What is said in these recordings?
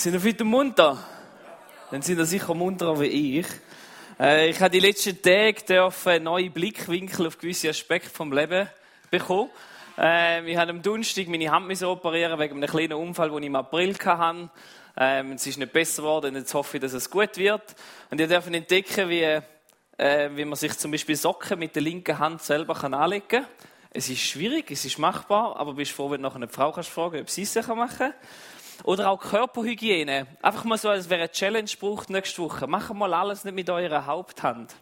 Sind ihr und munter? Dann sind ihr sicher munterer wie ich. Äh, ich habe die letzten Tage dürfen neue Blickwinkel auf gewisse Aspekte vom Leben bekommen. Äh, ich habe am Donnerstag meine Hand operieren wegen einem kleinen Unfall, den ich im April hatte. Ähm, es ist nicht besser geworden jetzt hoffe ich, dass es gut wird. Und ihr dürft entdecken, wie, äh, wie man sich zum Beispiel Socken mit der linken Hand selber kann anlegen kann. Es ist schwierig, es ist machbar, aber bist froh, wenn du nachher eine Frau kannst fragen, ob sie es machen kann. Oder auch Körperhygiene. Einfach mal so, als wäre eine Challenge braucht nächste Woche. Machen mal alles nicht mit eurer Haupthand.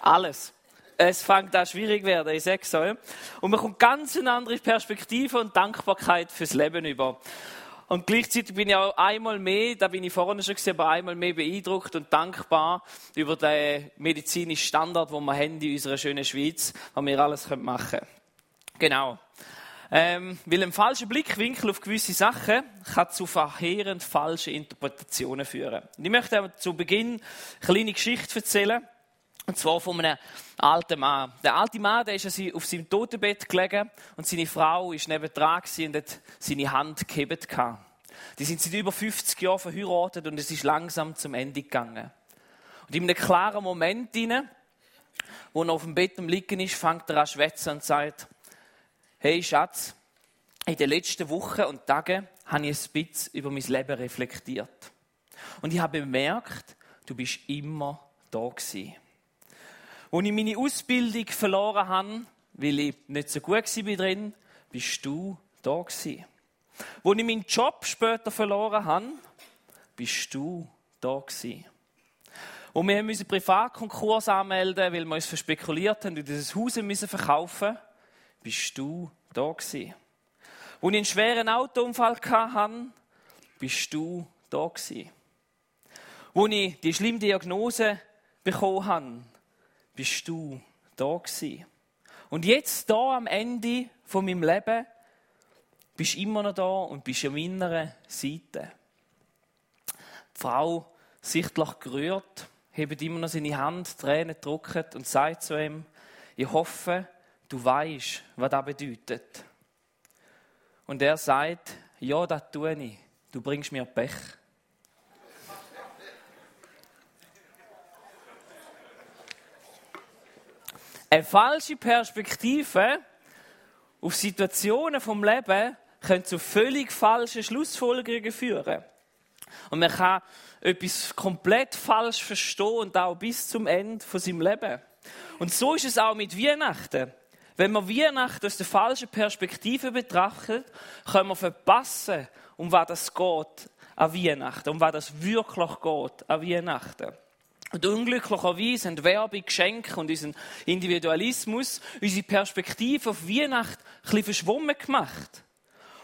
Alles. Es fängt an schwierig werden, ich sag's euch. Und man kommt ganz eine andere Perspektive und Dankbarkeit fürs Leben über. Und gleichzeitig bin ich auch einmal mehr, da bin ich vorhin schon gesehen, aber einmal mehr beeindruckt und dankbar über den medizinischen Standard, den wir haben in unserer schönen Schweiz, was wir alles machen können. Genau. Ähm, weil ein falscher Blickwinkel auf gewisse Sachen kann zu verheerend falschen Interpretationen führen. Und ich möchte zu Beginn eine kleine Geschichte erzählen. Und zwar von einem alten Mann. Der alte Mann, der ist auf seinem Totenbett gelegen und seine Frau ist neben dran und hat seine Hand gehebt. Die sind seit über 50 Jahren verheiratet und es ist langsam zum Ende gegangen. Und in einem klaren Moment, wo er auf dem Bett am Liegen ist, fängt er an zu schwätzen und sagt, Hey Schatz, in den letzten Wochen und Tagen habe ich ein bisschen über mein Leben reflektiert. Und ich habe bemerkt, du bist immer da gewesen. Als ich meine Ausbildung verloren habe, weil ich nicht so gut war drin, bist du da gewesen. Als ich meinen Job später verloren habe, bist du da gewesen. Und wir mussten Privatkonkurs anmelden, weil wir uns verspekuliert haben und dieses Haus verkaufen mussten bist du da gewesen. Als ich einen schweren Autounfall hatte, bist du da gewesen. Als ich die schlimme Diagnose bekommen habe, bist du da gewesen. Und jetzt, da am Ende von meinem Leben, bist du immer noch da und bist an meiner Seite. Die Frau, sichtlich gerührt, hebt immer noch seine Hand, Tränen druckt und sagt zu ihm, ich hoffe, du weißt, was das bedeutet. Und er sagt, ja, das tue ich. Du bringst mir Pech. Eine falsche Perspektive auf Situationen vom Leben könnte zu völlig falschen Schlussfolgerungen führen. Und man kann etwas komplett falsch verstehen und auch bis zum Ende von seinem Leben. Und so ist es auch mit Weihnachten. Wenn man Weihnachten aus der falschen Perspektive betrachtet, können wir verpassen, um was es geht an Weihnachten, um was es wirklich geht an Weihnachten. Und unglücklicherweise haben Werbung, Geschenke und unseren Individualismus unsere Perspektive auf Weihnachten ein bisschen verschwommen gemacht.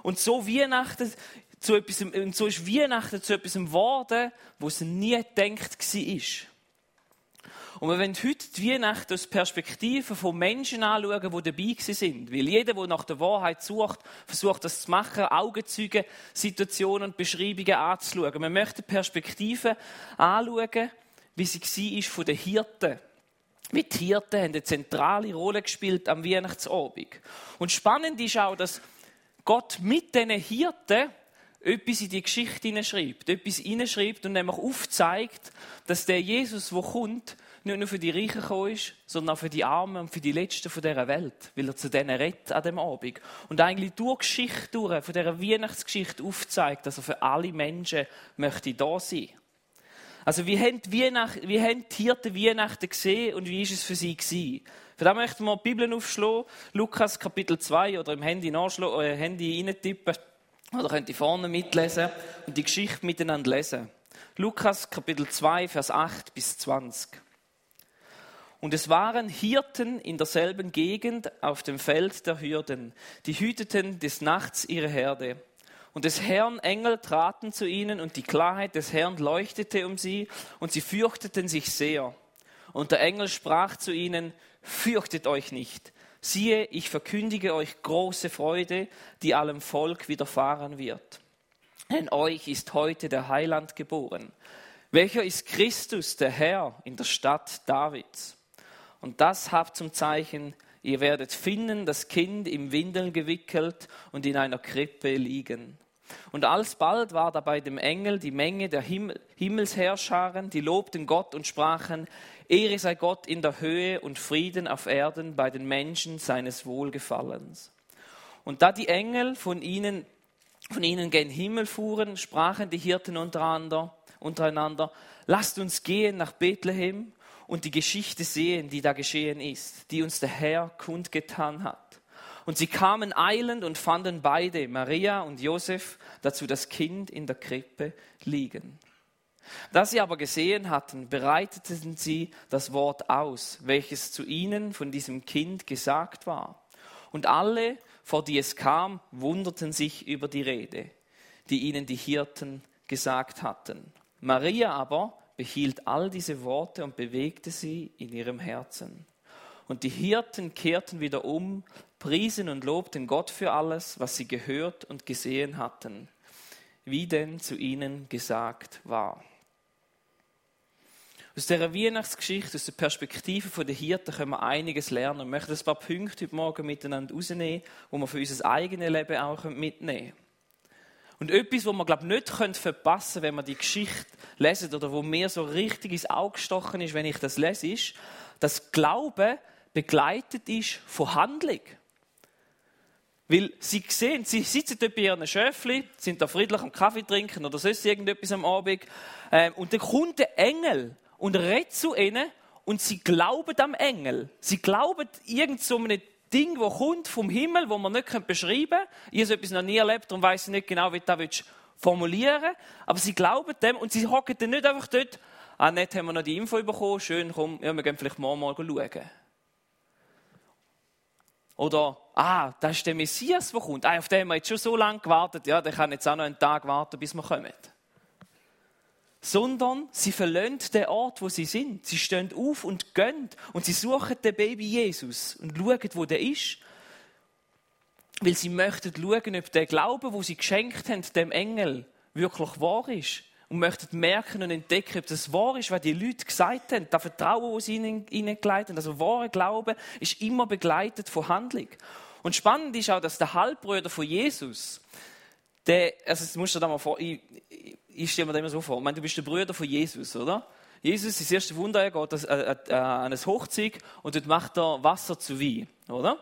Und so Weihnachten zu etwas, und so ist Weihnachten zu etwas geworden, wo es nie gedacht war. Und wir wollen heute die Weihnacht aus Perspektive von Menschen anschauen, die dabei sind. Weil jeder, der nach der Wahrheit sucht, versucht das zu machen, Augenzeugen, Situationen und Beschreibungen anzuschauen. Wir möchten Perspektiven anschauen, wie sie war von den Hirten. Wie die Hirten haben eine zentrale Rolle gespielt am Weihnachtsabend. Und spannend ist auch, dass Gott mit diesen Hirten etwas in die Geschichte hineinschreibt, etwas hineinschreibt und nämlich aufzeigt, dass der Jesus, der kommt, nicht nur für die Reichen gekommen ist, sondern auch für die Armen und für die Letzten von dieser Welt, weil er zu denen rettet an dem Abend. Und eigentlich durch Geschichte durch, von dieser Weihnachtsgeschichte aufzeigt, dass er für alle Menschen möchte da sein. Also wie haben die, Weihnacht, wie haben die Hirten Weihnachten gesehen und wie ist es für sie gewesen? Für das möchten wir die Bibel aufschlagen, Lukas Kapitel 2 oder im Handy nachschlagen, äh, Handy reintippen oder könnt ihr vorne mitlesen und die Geschichte miteinander lesen. Lukas Kapitel 2, Vers 8 bis 20. Und es waren Hirten in derselben Gegend auf dem Feld der Hürden, die hüteten des Nachts ihre Herde. Und des Herrn Engel traten zu ihnen, und die Klarheit des Herrn leuchtete um sie, und sie fürchteten sich sehr. Und der Engel sprach zu ihnen, Fürchtet euch nicht. Siehe, ich verkündige euch große Freude, die allem Volk widerfahren wird. Denn euch ist heute der Heiland geboren. Welcher ist Christus, der Herr, in der Stadt Davids? Und das habt zum Zeichen, ihr werdet finden, das Kind im Windeln gewickelt und in einer Krippe liegen. Und alsbald war da bei dem Engel die Menge der Himmel Himmelsherrscharen, die lobten Gott und sprachen, Ehre sei Gott in der Höhe und Frieden auf Erden bei den Menschen seines Wohlgefallens. Und da die Engel von ihnen, von ihnen gen Himmel fuhren, sprachen die Hirten untereinander, untereinander, lasst uns gehen nach Bethlehem und die Geschichte sehen, die da geschehen ist, die uns der Herr kundgetan hat. Und sie kamen eilend und fanden beide, Maria und Josef, dazu das Kind in der Krippe liegen. Da sie aber gesehen hatten, bereiteten sie das Wort aus, welches zu ihnen von diesem Kind gesagt war. Und alle, vor die es kam, wunderten sich über die Rede, die ihnen die Hirten gesagt hatten. Maria aber behielt all diese Worte und bewegte sie in ihrem Herzen. Und die Hirten kehrten wieder um, priesen und lobten Gott für alles, was sie gehört und gesehen hatten, wie denn zu ihnen gesagt war. Aus dieser Weihnachtsgeschichte, aus der Perspektive der Hirten, können wir einiges lernen. Ich möchte ein paar Punkte heute Morgen miteinander rausnehmen, die wir für unser eigenes Leben auch mitnehmen können. Und etwas, was man, glaube ich, nicht verpassen könnte, wenn man die Geschichte lesen oder wo mir so richtig ins Auge gestochen ist, wenn ich das lese, ist, dass Glaube begleitet ist von Handlung. Weil sie sehen, sie sitzen dort bei ihren Schöfli, sind da friedlich am Kaffee trinken oder sonst irgendetwas am Abend. Ähm, und dann kommt der Engel und redet zu ihnen und sie glauben am Engel. Sie glauben irgend so einem Ding, das kommt vom Himmel, wo man nicht beschreiben kann. Ich habe so etwas noch nie erlebt und weiß nicht genau, wie du das formulieren Aber sie glauben dem und sie hocken dann nicht einfach dort, ah, nett haben wir noch die Info bekommen, schön, komm, ja, wir gehen vielleicht morgen mal schauen. Oder, ah, das ist der Messias, der kommt. Ah, auf den haben wir jetzt schon so lange gewartet. Ja, der kann jetzt auch noch einen Tag warten, bis wir kommen. Sondern sie verlassen den Ort, wo sie sind. Sie stehen auf und gehen. Und sie suchen den Baby Jesus und schauen, wo der ist. Weil sie möchten schauen, ob der Glaube, wo sie geschenkt haben, dem Engel, wirklich wahr ist und möchten merken und entdecken, ob das wahr ist, was die Leute gesagt haben. Das Vertrauen, das sie ihnen hineingelegt haben, also wahre Glaube, ist immer begleitet von Handlung. Und spannend ist auch, dass der Halbbruder von Jesus, der, also das musst du da mal vor, ich, ich stelle mir das immer so vor, ich meine, du bist der Bruder von Jesus, oder? Jesus, das erste Wunder, er geht äh, äh, an eine Hochzeug und dort macht er Wasser zu Wein, oder?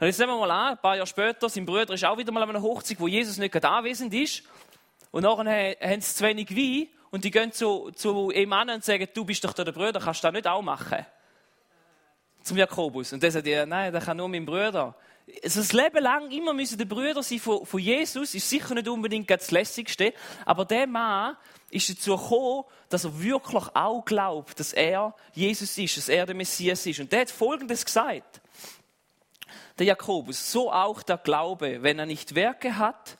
Und jetzt nehmen wir mal an, ein paar Jahre später, sein Bruder ist auch wieder mal an einer Hochzeit, wo Jesus nicht gerade anwesend ist. Und nachher haben sie zu wenig Wein und die gehen zu, zu ihm an und sagen, du bist doch der Bruder, kannst du das nicht auch machen? Zum Jakobus. Und der sagt, ja, nein, das kann nur mein Bruder. Also das Leben lang immer müssen die Brüder sein von, von Jesus, ist sicher nicht unbedingt das Lässigste, aber der Mann ist dazu gekommen, dass er wirklich auch glaubt, dass er Jesus ist, dass er der Messias ist. Und der hat Folgendes gesagt. Der Jakobus, so auch der Glaube, wenn er nicht Werke hat,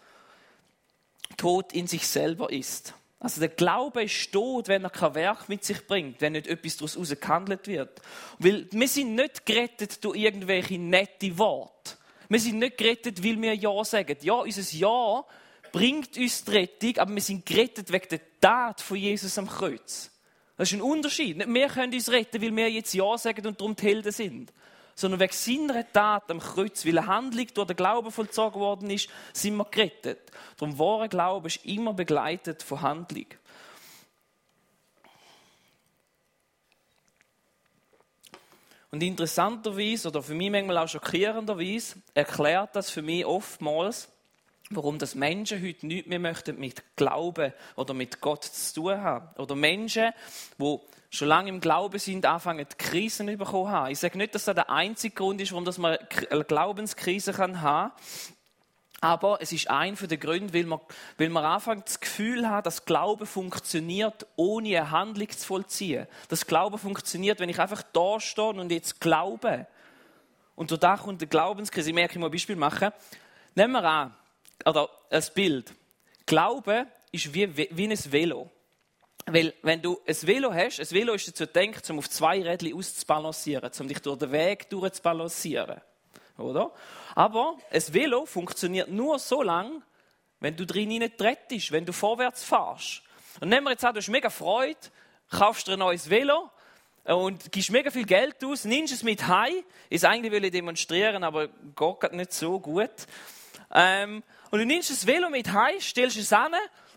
tot in sich selber ist. Also der Glaube ist tot, wenn er kein Werk mit sich bringt, wenn nicht etwas daraus gehandelt wird. Weil wir sind nicht gerettet durch irgendwelche nette Worte. Wir sind nicht gerettet, weil wir Ja sagen. Ja, unser Ja bringt uns die Rettung, aber wir sind gerettet wegen der Tat von Jesus am Kreuz. Das ist ein Unterschied. Nicht wir können uns retten, weil wir jetzt Ja sagen und darum die Helden sind sondern wegen seiner Tat am Kreuz, weil eine Handlung durch den Glauben vollzogen worden ist, sind wir gerettet. Darum, wahre Glaube ist immer begleitet von Handlung. Und interessanterweise, oder für mich manchmal auch schockierenderweise, erklärt das für mich oftmals, warum das Menschen heute nichts mehr möchten mit Glauben oder mit Gott zu tun haben. Oder Menschen, die schon lange im Glauben sind, anfangen, die Krisen bekommen haben. Ich sage nicht, dass das der einzige Grund ist, warum man eine Glaubenskrise haben kann. Aber es ist ein der Gründe, weil man, weil man anfängt das Gefühl hat, dass Glaube funktioniert, ohne eine Handlung zu vollziehen. Das Glaube funktioniert, wenn ich einfach da stehe und jetzt glaube. Und da kommt eine Glaubenskrise. Ich merke, ich muss ein Beispiel machen. Nehmen wir an, oder ein Bild. Glaube ist wie, wie ein Velo. Weil, wenn du ein Velo hast, ein Velo ist dazu gedacht, um auf zwei Rädchen auszubalancieren, um dich durch den Weg durchzubalancieren. Oder? Aber ein Velo funktioniert nur so lang, wenn du drin nicht rettest, wenn du vorwärts fahrst. Und nehmen wir jetzt an, du hast mega Freude, kaufst dir ein neues Velo und gibst mega viel Geld aus, nimmst es mit heim. Ist eigentlich will ich demonstrieren, aber geht nicht so gut. Ähm, Und du nimmst das Velo mit heim, stellst es an,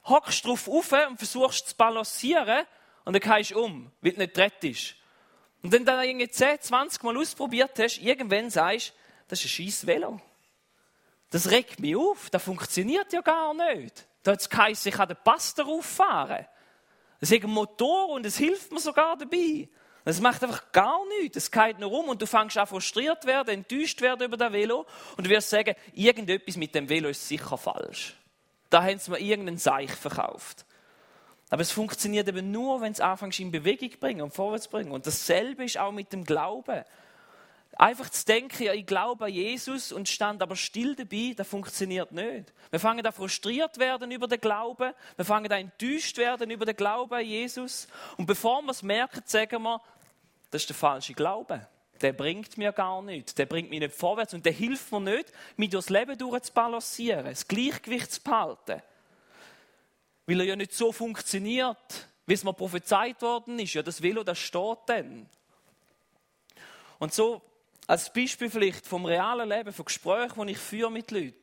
hockst drauf auf und versuchst zu balancieren und dann gehst du um, weil du nicht ist. Und wenn du dann irgendwie 10, 20 Mal ausprobiert hast, irgendwann sagst du, das ist ein scheiß Velo. Das regt mich auf, das funktioniert ja gar nicht. Da hat es geheißen, ich kann den Pass darauf fahren. Es ist ein Motor und es hilft mir sogar dabei. Es macht einfach gar nichts. Es geht nur rum und du fängst an frustriert werden, enttäuscht werden über das Velo und du wirst sagen, irgendetwas mit dem Velo ist sicher falsch. Da haben sie mir irgendeinen Seich verkauft. Aber es funktioniert eben nur, wenn es anfängst in Bewegung bringen und vorwärts bringen. Und dasselbe ist auch mit dem Glauben. Einfach zu denken, ja, ich glaube an Jesus und stand aber still dabei, das funktioniert nicht. Wir fangen da frustriert werden über den Glauben, wir fangen da enttäuscht werden über den Glauben an Jesus. Und bevor wir es merken, sagen wir, das ist der falsche Glaube. Der bringt mir gar nichts, der bringt mich nicht vorwärts und der hilft mir nicht, mich durchs Leben durchzubalancieren, das Gleichgewicht zu behalten. Weil er ja nicht so funktioniert, wie es mir prophezeit worden ist. Ja, das Velo, das steht dann. Und so als Beispiel vielleicht vom realen Leben, von Gesprächen, die ich führe mit Leuten.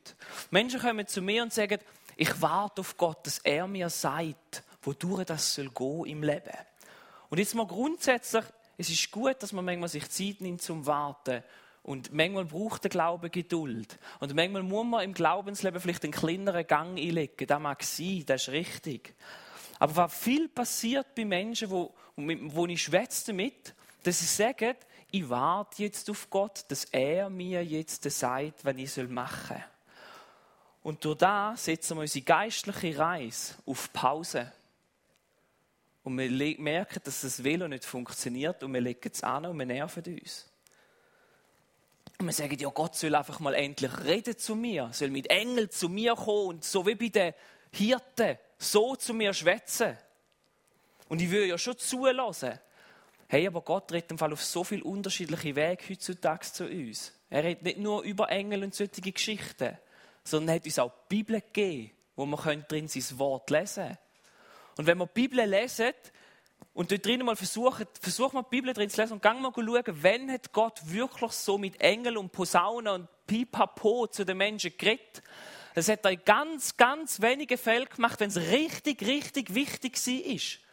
Menschen kommen zu mir und sagen, ich warte auf Gott, dass er mir sagt, wodurch das soll gehen im Leben. Und jetzt mal grundsätzlich, es ist gut, dass man manchmal sich Zeit nimmt zum Warten. Und manchmal braucht der Glaube Geduld. Und manchmal muss man im Glaubensleben vielleicht einen kleineren Gang einlegen. Das mag sein, das ist richtig. Aber was viel passiert bei Menschen, wo, wo ich schwätze damit, dass sie sagen, ich warte jetzt auf Gott, dass er mir jetzt sagt, was ich machen soll. Und durch das setzen wir unsere geistliche Reise auf Pause. Und wir merken, dass das Velo nicht funktioniert und wir legen es an und wir nerven uns. Und wir sagen, ja, Gott soll einfach mal endlich reden zu mir, soll mit Engeln zu mir kommen und so wie bei den Hirten so zu mir schwätzen. Und ich will ja schon zulassen. Hey, aber Gott redet im Fall auf so viele unterschiedliche Wege heutzutage zu uns. Er redet nicht nur über Engel und solche Geschichten, sondern er hat uns auch die Bibel gegeben, wo man drin sein Wort lesen können. Und wenn wir die Bibel lesen und dort drinnen mal versuchen, versuchen wir die Bibel drin zu lesen und gehen mal schauen, wenn hat Gott wirklich so mit Engel und Posaunen und Pipapo zu den Menschen geredet. Das hat er in ganz, ganz wenigen Fällen gemacht, wenn es richtig, richtig wichtig war.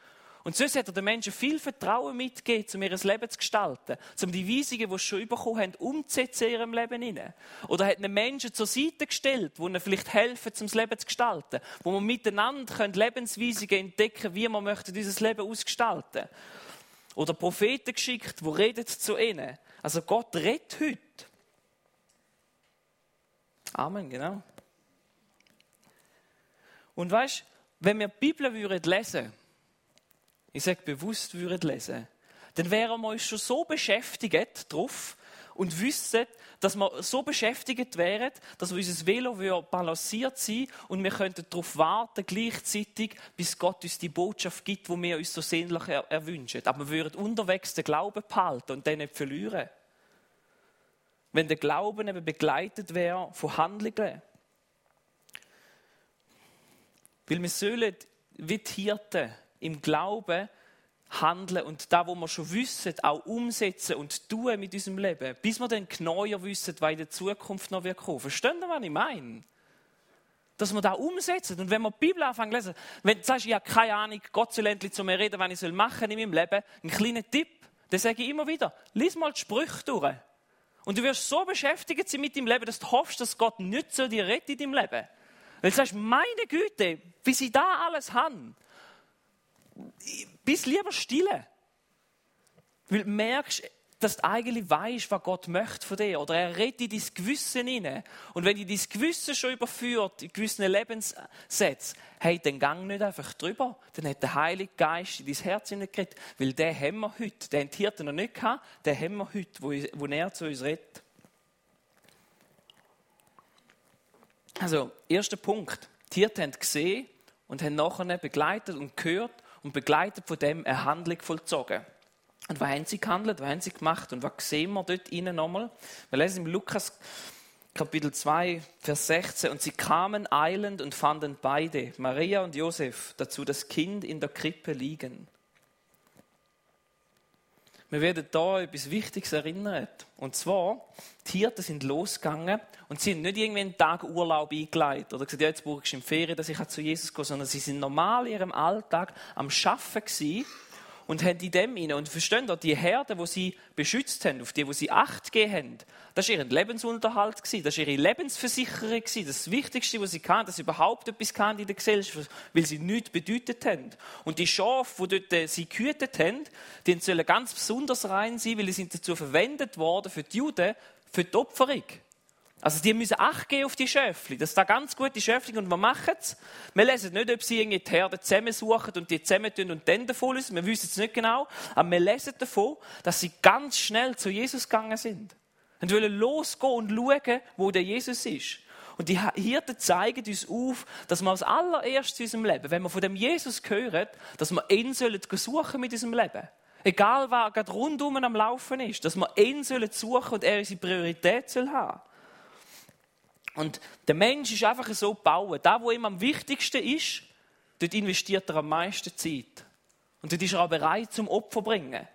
Und sonst hat er den Menschen viel Vertrauen mitgegeben, um ihr Leben zu gestalten, um die Weisungen, die sie schon bekommen haben, umzusetzen in ihrem Leben hinein. Oder hat einen Menschen zur Seite gestellt, die ihnen vielleicht helfen, um das Leben zu gestalten, wo wir miteinander Lebensweisungen entdecken wie wir möchten dieses Leben ausgestalten. Oder Propheten geschickt, die reden zu ihnen. Also Gott redet heute. Amen, genau. Und weißt, wenn wir die Bibel lesen würden, ich sage bewusst würden lesen, dann wären wir uns schon so beschäftigt drauf und wüssten, dass wir so beschäftigt wären, dass unser Velo balanciert sein und wir könnten darauf warten, gleichzeitig, bis Gott uns die Botschaft gibt, wo wir uns so sehnlich erwünschen. Aber wir würden unterwegs den Glauben behalten und den nicht verlieren. Wenn der Glauben eben begleitet wäre von Handlungen. Weil wir sollen wie die Hirten im Glauben handeln und da, wo wir schon wissen, auch umsetzen und tun mit unserem Leben, bis wir dann genauer wissen, was in der Zukunft noch wird kommen. Verstehen Sie, was ich meine? Dass wir da umsetzen. Und wenn wir die Bibel anfangen zu lesen, wenn du sagst, ich habe keine Ahnung, Gott soll endlich zu mir reden, was ich soll in meinem Leben, ein kleiner Tipp, dann sage ich immer wieder, lies mal die Sprüche durch. Und du wirst so beschäftigt sein mit deinem Leben, dass du hoffst, dass Gott nicht so dir rettet in deinem Leben. Weil du sagst, meine Güte, wie sie da alles haben bist lieber stille. Weil du merkst, dass du eigentlich weißt, was Gott möchte von dir. Oder er redet in dein Gewissen hinein. Und wenn dich dein Gewissen schon überführt, in gewissen Lebenssätzen, hey, dann gang nicht einfach drüber. Dann hat der Heilige Geist in dein Herz hineingeredet. Weil den haben wir heute. Den Hirten noch nicht gehabt, den haben wir heute, wo, wo er zu uns redet. Also, erster Punkt. Die Hirten haben gesehen und haben nachher begleitet und gehört und begleitet von dem eine Handlung vollzogen. Und was haben sie gehandelt, was haben sie gemacht und was sehen wir dort innen nochmal? Wir lesen im Lukas Kapitel 2, Vers 16. Und sie kamen eilend und fanden beide, Maria und Josef, dazu das Kind in der Krippe liegen. Wir werden da etwas Wichtiges erinnert. Und zwar, die Hirten sind losgegangen und sind nicht irgendwie einen Tag Urlaub eingeleitet oder gesagt, ja, jetzt brauche ich in Ferien, dass ich zu Jesus gehe, sondern sie sind normal in ihrem Alltag am Arbeiten gewesen und haben in dem inne und verstehen da die Herde, wo sie beschützt haben, auf die, wo sie Acht gegeben haben, das war ihr Lebensunterhalt das war ihre Lebensversicherung das Wichtigste, was sie kann, dass sie überhaupt etwas kann in der Gesellschaft, weil sie nichts bedeutet haben. Und die Schafe, die dort äh, sie gehütet haben, die sollen ganz besonders rein sein, weil sie sind dazu verwendet worden für die Juden, für die Opferung. Also die müssen Acht geben auf die Schöfli. Das ist da ganz gute Schöfli und wir machen es. Wir lesen nicht, ob sie irgendwie die Herde zusammensuchen und die zusammentun und dann davon lösen. Wir wissen es nicht genau. Aber wir lesen davon, dass sie ganz schnell zu Jesus gegangen sind. Und wollen losgehen und schauen, wo der Jesus ist. Und die Hirten zeigen uns auf, dass wir als allererstes in unserem Leben, wenn wir von dem Jesus hören, dass wir ihn suchen mit unserem Leben. Egal, wer gerade rundum am Laufen ist, dass wir ihn suchen und er unsere Priorität soll haben. Und der Mensch ist einfach so gebaut. Da, wo ihm am wichtigsten ist, dort investiert er am meisten Zeit. Und dort ist er auch bereit zum Opfer bringen.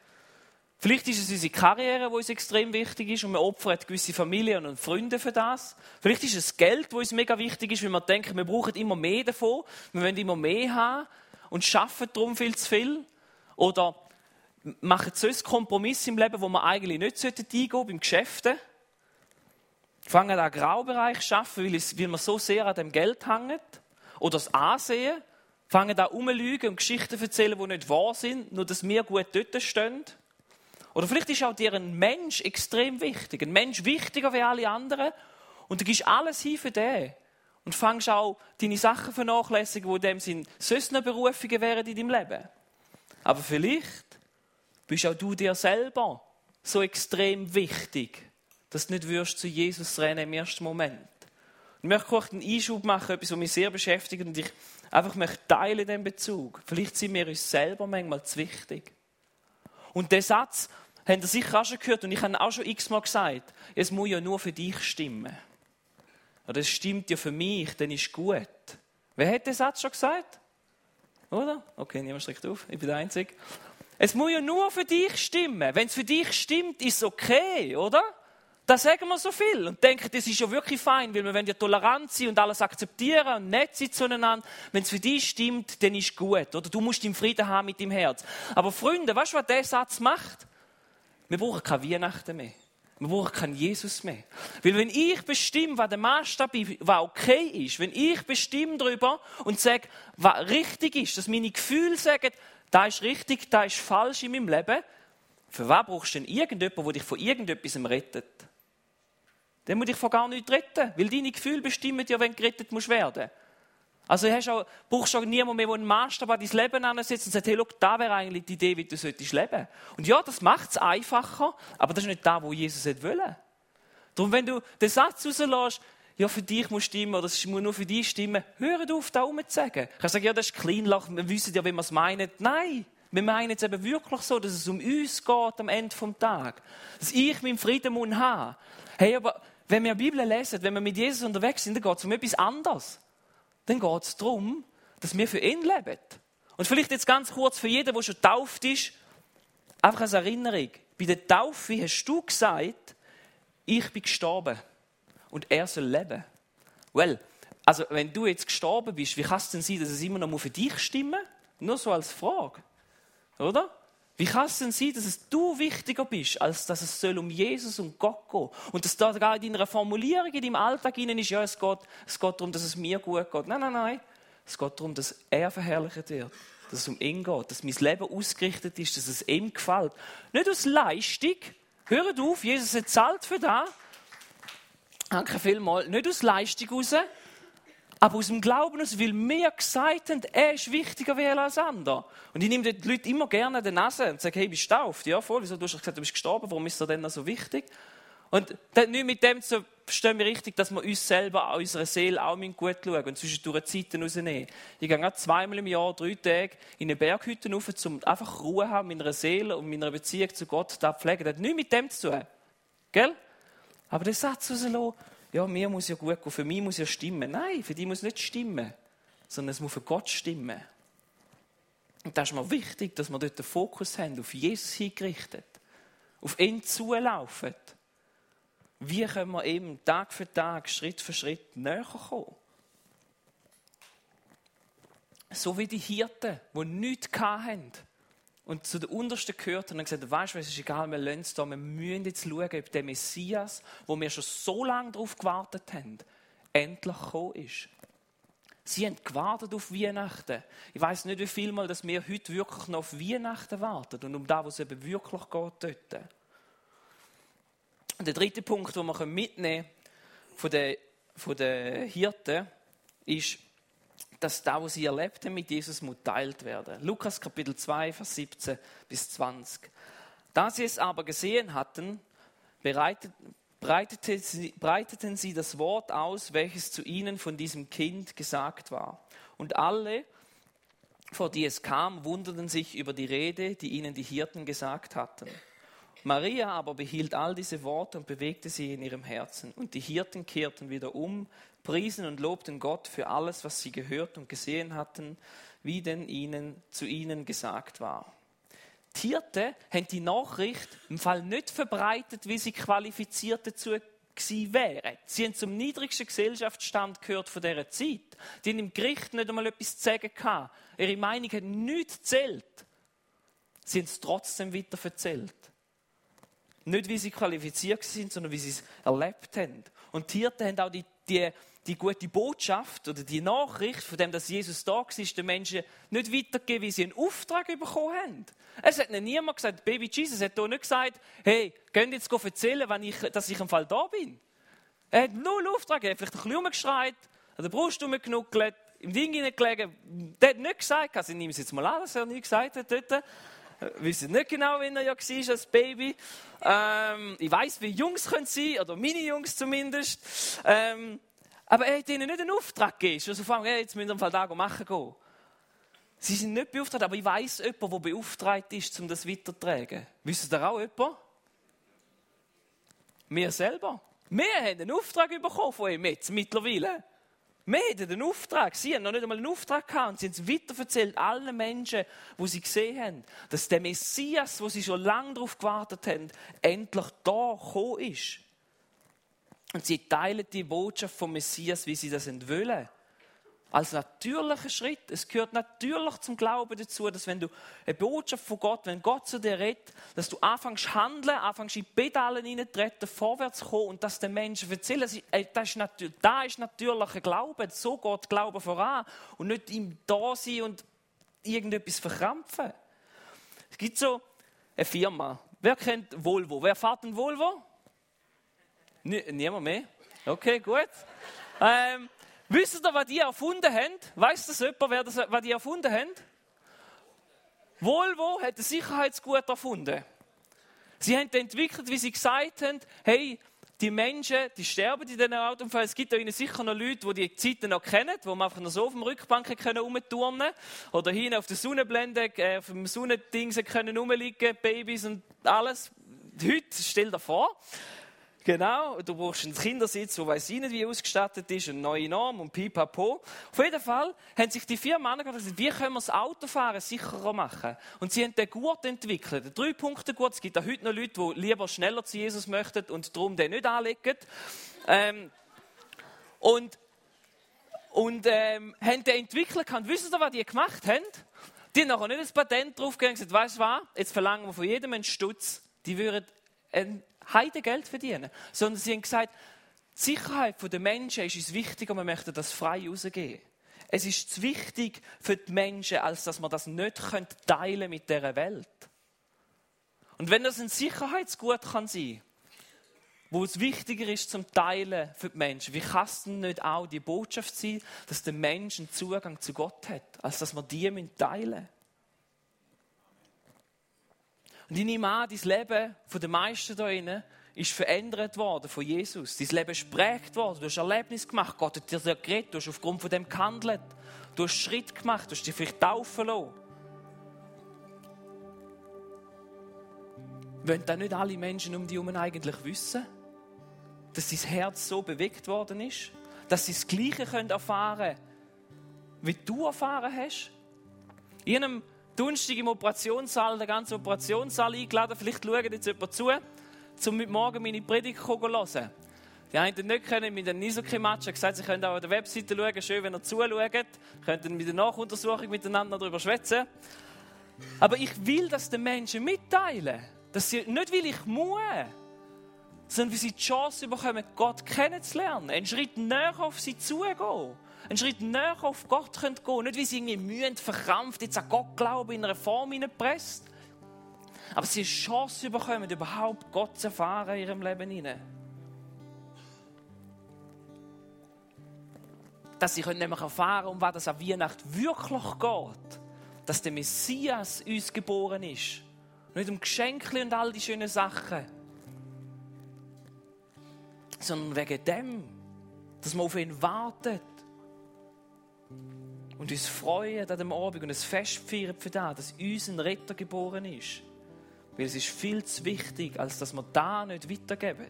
Vielleicht ist es unsere Karriere, die uns extrem wichtig ist und wir opfern gewisse Familien und Freunde für das. Vielleicht ist es Geld, das uns mega wichtig ist, weil wir denken, wir brauchen immer mehr davon, wir wollen immer mehr haben und schaffen darum viel zu viel. Oder machen sonst Kompromisse im Leben, wo wir eigentlich nicht eingehen sollten, beim Geschäften fangen an Graubereich zu arbeiten, weil, weil man so sehr an dem Geld hängt. Oder das Ansehen. Fangen an rumlügen und Geschichten erzählen, die nicht wahr sind, nur dass wir gut dort stehen. Oder vielleicht ist auch dir ein Mensch extrem wichtig. Ein Mensch wichtiger wie alle anderen. Und du gibst alles hin für den. Und fängst auch deine Sachen vernachlässigen, die in dem Sinn sonst Berufungen wären in deinem Leben. Aber vielleicht bist auch du dir selber so extrem wichtig, dass du nicht wirst zu Jesus rennen im ersten Moment. Ich möchte kurz einen Einschub machen, etwas, was mich sehr beschäftigt und ich einfach möchte teilen in diesem Bezug. Vielleicht sind wir uns selber manchmal zu wichtig. Und der Satz habt ihr sicher auch schon gehört und ich habe auch schon x-mal gesagt, es muss ja nur für dich stimmen. Oder es stimmt ja für mich, dann ist gut. Wer hat den Satz schon gesagt? Oder? Okay, niemand streckt auf, ich bin der Einzige. Es muss ja nur für dich stimmen. Wenn es für dich stimmt, ist es okay, oder? Da sagen wir so viel und denken, das ist ja wirklich fein, weil wir wollen ja tolerant sein und alles akzeptieren und nett sein zueinander. Wenn es für dich stimmt, dann ist gut. Oder du musst im Frieden haben mit dem Herz. Aber Freunde, weißt du, was dieser Satz macht? Wir brauchen keine Weihnachten mehr. Wir brauchen keinen Jesus mehr. Weil wenn ich bestimme, was der Maßstab ist, was okay ist, wenn ich bestimme darüber und sage, was richtig ist, dass meine Gefühle sagen, da ist richtig, da ist falsch in meinem Leben, für was brauchst du denn irgendjemanden, der dich von irgendetwas rettet? Dann muss dich von gar nichts retten, weil deine Gefühle bestimmen ja, wenn du gerettet musst werden. Also hast auch, brauchst du auch niemanden mehr, der einen Maßstab an dein Leben ansetzt und sagt, hey, look, da wäre eigentlich die Idee, wie du solltest leben. Und ja, das macht es einfacher, aber das ist nicht da, wo Jesus will. Darum, wenn du den Satz rauslässt, ja, für dich muss stimmen, oder es muss nur für dich stimmen, hör auf, da zu sagen. Ich kann sagen, ja, das ist Kleinlach, wir wissen ja, wie man es meint. Nein, wir meinen es eben wirklich so, dass es um uns geht am Ende des Tages. Dass ich meinen Frieden muss haben. Hey, aber wenn wir die Bibel lesen, wenn wir mit Jesus unterwegs sind, dann geht es um etwas anderes. Dann geht es darum, dass wir für ihn leben. Und vielleicht jetzt ganz kurz für jeden, der schon getauft ist, einfach als Erinnerung. Bei der Taufe hast du gesagt, ich bin gestorben und er soll leben. Well, also wenn du jetzt gestorben bist, wie kann es denn sein, dass es immer noch für dich stimmen muss? Nur so als Frage. Oder? Wie kann es denn sein, dass es du wichtiger bist, als dass es soll um Jesus und Gott geht? Und dass da gar in deiner Formulierung in deinem Alltag innen ist, ja, es geht, es geht darum, dass es mir gut geht. Nein, nein, nein. Es geht darum, dass er verherrlicht wird. Dass es um ihn geht. Dass mein Leben ausgerichtet ist, dass es ihm gefällt. Nicht aus Leistung. Hört auf, Jesus hat zahlt für das. Danke vielmals. Nicht aus Leistung raus, aber aus dem Glauben aus, weil wir gesagt haben, er ist wichtiger alles andere. Und ich nehme die Leute immer gerne an die Nase und sage, hey, bist du getauft? Ja, voll. Wieso? Du hast gesagt, du bist gestorben. Warum ist er denn so wichtig? Und dann nicht mit dem zu verstehen wir richtig, dass wir uns selber, unserer Seele auch gut schauen und zwischendurch Zeiten rausnehmen. Ich gehe zweimal im Jahr, drei Tage in eine Berghütte rauf, um einfach Ruhe zu haben, meiner Seele und meiner Beziehung zu Gott da pflegen. Das hat nichts mit dem zu tun. Gell? Aber der Satz rauslassen, ja, mir muss ja gut gehen, für mich muss ja stimmen. Nein, für die muss nicht stimmen, sondern es muss für Gott stimmen. Und das ist mir wichtig, dass wir dort den Fokus haben, auf Jesus hingerichtet. auf ihn zulaufen, wie können wir ihm Tag für Tag, Schritt für Schritt näher kommen? So wie die Hirten, die nichts hatten und zu den Untersten gehört und gesagt weißt du, es ist egal, wir lassen es da, wir müssen jetzt schauen, ob der Messias, wo wir schon so lange darauf gewartet haben, endlich gekommen ist. Sie haben gewartet auf Weihnachten. Ich weiß nicht, wie viel Mal, dass wir heute wirklich noch auf Weihnachten warten und um da, wo es eben wirklich geht, dort. Und der dritte Punkt, den wir mitnehmen können von den, von den Hirten, ist, dass das, was sie erlebt haben mit Jesus, muss teilt werden. Lukas Kapitel 2, Vers 17 bis 20. Da sie es aber gesehen hatten, bereitet, sie, breiteten sie das Wort aus, welches zu ihnen von diesem Kind gesagt war. Und alle, vor die es kam, wunderten sich über die Rede, die ihnen die Hirten gesagt hatten. Maria aber behielt all diese Worte und bewegte sie in ihrem Herzen. Und die Hirten kehrten wieder um, priesen und lobten Gott für alles, was sie gehört und gesehen hatten, wie denn ihnen zu ihnen gesagt war. Die Hirten haben die Nachricht im Fall nicht verbreitet, wie sie qualifiziert dazu gewesen wären. Sie haben zum niedrigsten Gesellschaftsstand gehört von dieser Zeit. Die haben im Gericht nicht einmal etwas zu sagen gehabt. Ihre Meinung hat nichts zählt. Sie haben es trotzdem weiter erzählt. Nicht, wie sie qualifiziert sind, sondern wie sie es erlebt haben. Und die Hirten haben auch die, die, die gute Botschaft oder die Nachricht von dem, dass Jesus da war, den Menschen nicht weitergegeben, wie sie einen Auftrag bekommen haben. Es hat niemand gesagt, Baby Jesus hat hier nicht gesagt, hey, könnt jetzt erzählen, wenn ich, dass ich im Fall da bin. Er hat null Auftrag, er hat vielleicht ein bisschen rumgeschreit, hat den Brust rumgenuckelt, im Ding hineingelegen. Der hat nicht gesagt, also ich nehme es jetzt mal an, dass er nicht gesagt hat dort. Wir wissen nicht genau, wie er ja war als Baby. Ähm, ich weiß, wie Jungs können sein, oder meine Jungs zumindest. Ähm, aber er hat ihnen nicht einen Auftrag gegeben. Also fragen, hey, jetzt müssen wir einen Tag machen gehen. Sie sind nicht beauftragt, aber ich weiß jemanden, der beauftragt ist, um das weiterzutragen. Wissen ihr auch jemanden? Wir selber. Wir haben einen Auftrag bekommen von ihm jetzt, mittlerweile. Wir hatten einen Auftrag. Sie haben noch nicht einmal einen Auftrag gehabt. Und sie haben es weiterverzählt, allen Menschen, die sie gesehen haben, dass der Messias, wo sie schon lange darauf gewartet haben, endlich da gekommen ist. Und sie teilen die Botschaft vom Messias, wie sie das wollen als natürlicher Schritt. Es gehört natürlich zum Glauben dazu, dass wenn du eine Botschaft von Gott, wenn Gott zu dir redet, dass du anfängst handeln, anfängst in Pedalen hineintreten, vorwärts kommen und das den Menschen erzählen. Das ist, ist, das ist natürlicher Glaube. So geht Glaube voran und nicht im Dasein und irgendetwas verkrampfen. Es gibt so eine Firma. Wer kennt Volvo? Wer fährt ein Volvo? Niemand mehr? Okay, gut. Ähm, Wisst ihr, was die erfunden haben? Weiß das jemand, wer was die erfunden haben? Volvo hat ein Sicherheitsgut erfunden. Sie haben entwickelt, wie sie gesagt haben, hey, die Menschen, die sterben in diesen Autounfällen. Es gibt ihnen sicher noch Leute, die die Zeiten noch kennen, wo man einfach noch so auf dem Rückbank können oder hin auf der Sonnenblende, äh, auf dem Sonnending können Babys und alles. Heute, stell dir vor, Genau, du brauchst einen Kindersitz, der weiß ich nicht, wie ausgestattet ist, eine neue Norm und pipapo. Auf jeden Fall haben sich die vier Männer gesagt, wie können wir das Autofahren sicherer machen? Und sie haben den Gurt entwickelt, den Drei-Punkte-Gurt. Es gibt auch heute noch Leute, die lieber schneller zu Jesus möchten und darum den nicht anlegen. Ähm, und und ähm, haben den entwickelt. Und wissen Sie, was die gemacht haben? Die haben nachher nicht ein Patent draufgegeben und gesagt, weißt du was, jetzt verlangen wir von jedem einen Stutz. Die würden einen Heide Geld verdienen, sondern sie haben gesagt, die Sicherheit der Menschen ist uns wichtig und wir möchten das frei rausgeben. Es ist zu wichtig für die Menschen, als dass man das nicht teilen mit der Welt. Und wenn das ein Sicherheitsgut kann sein, wo es wichtiger ist zum Teilen für die Menschen, wie kann es denn nicht auch die Botschaft sein, dass der Mensch einen Zugang zu Gott hat, als dass man die teilen müssen? Und nehme an, dein Leben von den meisten hier drinnen ist verändert worden von Jesus. Dein Leben ist geprägt worden. Du hast Erlebnis gemacht. Gott hat dir geredet. Du hast aufgrund von dem gehandelt. Du hast Schritt gemacht. Du hast dich vielleicht taufen lassen. Wollen dann nicht alle Menschen um dich herum eigentlich wissen, dass dein Herz so bewegt worden ist? Dass sie das Gleiche erfahren können, wie du erfahren hast? In einem Donnerstag im Operationssaal, den ganzen Operationssaal eingeladen. Vielleicht schaut jetzt jemand zu, um mit morgen meine Predigt zu hören. Die einen nicht können mit dem Eishockey-Match, gesagt, sie können auch auf der Webseite schauen, schön, wenn ihr zuschaut, könnten mit der Nachuntersuchung miteinander darüber schwätzen. Aber ich will das den Menschen mitteilen, dass sie, nicht weil ich muss, sondern weil sie die Chance bekommen, Gott kennenzulernen, einen Schritt näher auf sie zugehen, einen Schritt näher auf Gott gehen können, nicht weil sie irgendwie mühend, verkrampft, jetzt an Gott glauben, in einer Form hineinpresst, aber sie eine Chance bekommen, überhaupt Gott zu erfahren in ihrem Leben hinein. dass sie können nämlich erfahren, um was es an Weihnachten wirklich geht. Dass der Messias uns geboren ist. Nicht um Geschenke und all die schönen Sachen. Sondern wegen dem, dass wir auf ihn wartet. Und uns freuen an dem Abend und ein Fest feiern für das, dass uns ein Retter geboren ist. Weil es ist viel zu wichtig, als dass wir da nicht weitergeben.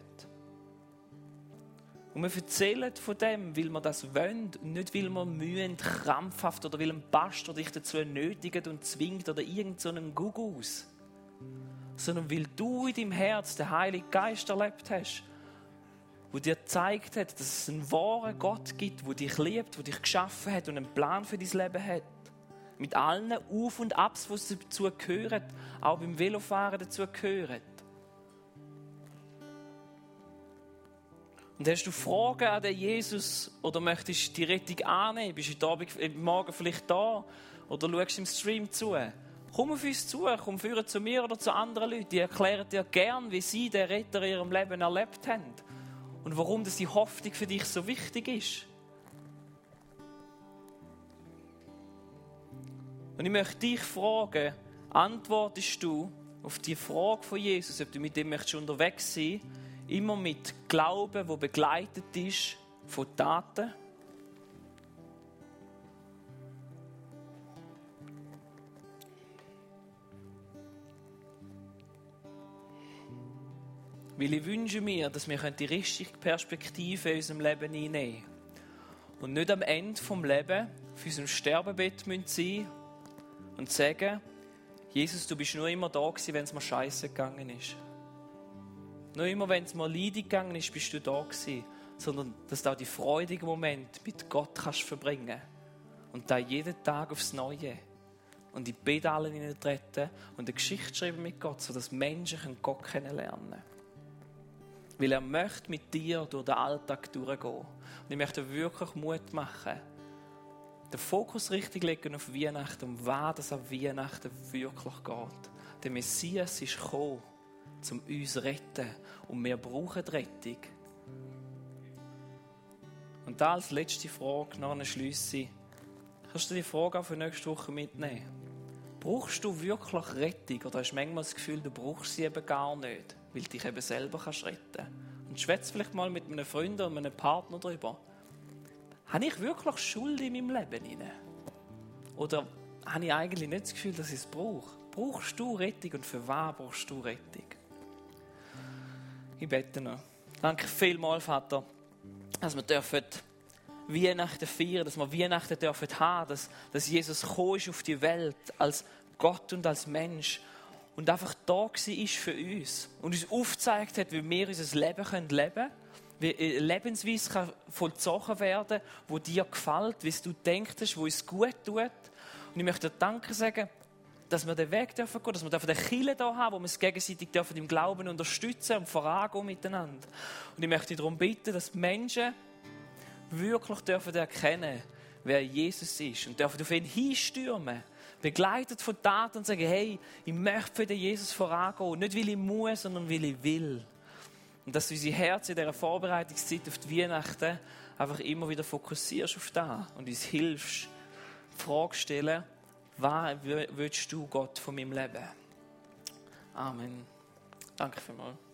Und wir erzählen von dem, weil wir das wollen nicht, weil wir mühen, krampfhaft oder weil ein Pastor dich dazu nötigt und zwingt oder irgendeinen so Gugus. Sondern weil du in deinem Herz den Heiligen Geist erlebt hast, wo dir gezeigt hat, dass es einen wahren Gott gibt, der dich liebt, der dich geschaffen hat und einen Plan für dein Leben hat. Mit allen Auf- und Abs, die dazu gehören, auch beim Velofahren dazu gehören. Und hast du Fragen an den Jesus oder möchtest du die Rettung annehmen? Bist du heute äh, Morgen vielleicht da oder schaust im Stream zu? Komm auf uns zu, komm zu mir oder zu anderen Leuten. Die erklären dir gern, wie sie den Retter in ihrem Leben erlebt haben und warum das die Hoffnung für dich so wichtig ist. Und ich möchte dich fragen, antwortest du auf die Frage von Jesus, ob du mit dem möchtest unterwegs sein Immer mit Glauben, wo begleitet ist von Taten. Weil ich wünsche mir, dass wir die richtige Perspektive in unserem Leben einnehmen können. Und nicht am Ende des Lebens auf unserem Sterbebett sein und sagen, Jesus, du bist nur immer da gewesen, wenn es mir scheiße gegangen ist. Nur immer, wenn es mal Leidung gegangen ist, bist du da gewesen. Sondern, dass du auch die freudigen Momente mit Gott kannst verbringen Und da jeden Tag aufs Neue. Und in die Pedalen hineintreten und eine Geschichte schreiben mit Gott, sodass Menschen Gott kennenlernen können. Weil er möchte mit dir durch den Alltag durchgehen. Und ich möchte wirklich Mut machen, den Fokus richtig legen auf Weihnachten und was es an Weihnachten wirklich geht. Der Messias ist gekommen um uns zu retten. Und wir brauchen die Rettung. Und da als letzte Frage, nach einer Schlüsse, kannst du die Frage auch für nächste Woche mitnehmen. Brauchst du wirklich Rettung oder hast du manchmal das Gefühl, du brauchst sie eben gar nicht, weil du dich eben selber kannst retten Und schwätze vielleicht mal mit einem Freund oder einem Partner darüber. Habe ich wirklich Schuld in meinem Leben? Oder habe ich eigentlich nicht das Gefühl, dass ich es brauche? Brauchst du Rettung und für was brauchst du Rettung? Ich bete noch. Danke vielmals, Vater, dass wir dürfen Weihnachten feiern, dass wir Weihnachten dürfen haben, dass, dass Jesus gekommen ist auf die Welt als Gott und als Mensch und einfach da war für uns und uns aufgezeigt hat, wie wir unser Leben leben können, wie eine Lebensweise vollzogen werden wo dir gefällt, wie du denkst, wo es gut tut. Und ich möchte dir Danke sagen, dass wir den Weg dürfen gehen, dass wir den Kille da haben, wo wir uns gegenseitig dürfen im Glauben unterstützen und vorangehen miteinander. Und ich möchte darum bitten, dass Menschen wirklich dürfen erkennen, wer Jesus ist und dürfen auf ihn hinstürmen, begleitet von Taten und sagen, hey, ich möchte für den Jesus vorangehen, nicht weil ich muss, sondern weil ich will. Und dass du unsere Herzen in dieser Vorbereitungszeit auf die Weihnachten einfach immer wieder fokussierst auf das und uns hilfst, die Frage stellen, was willst du, Gott, von meinem Leben? Amen. Danke vielmals.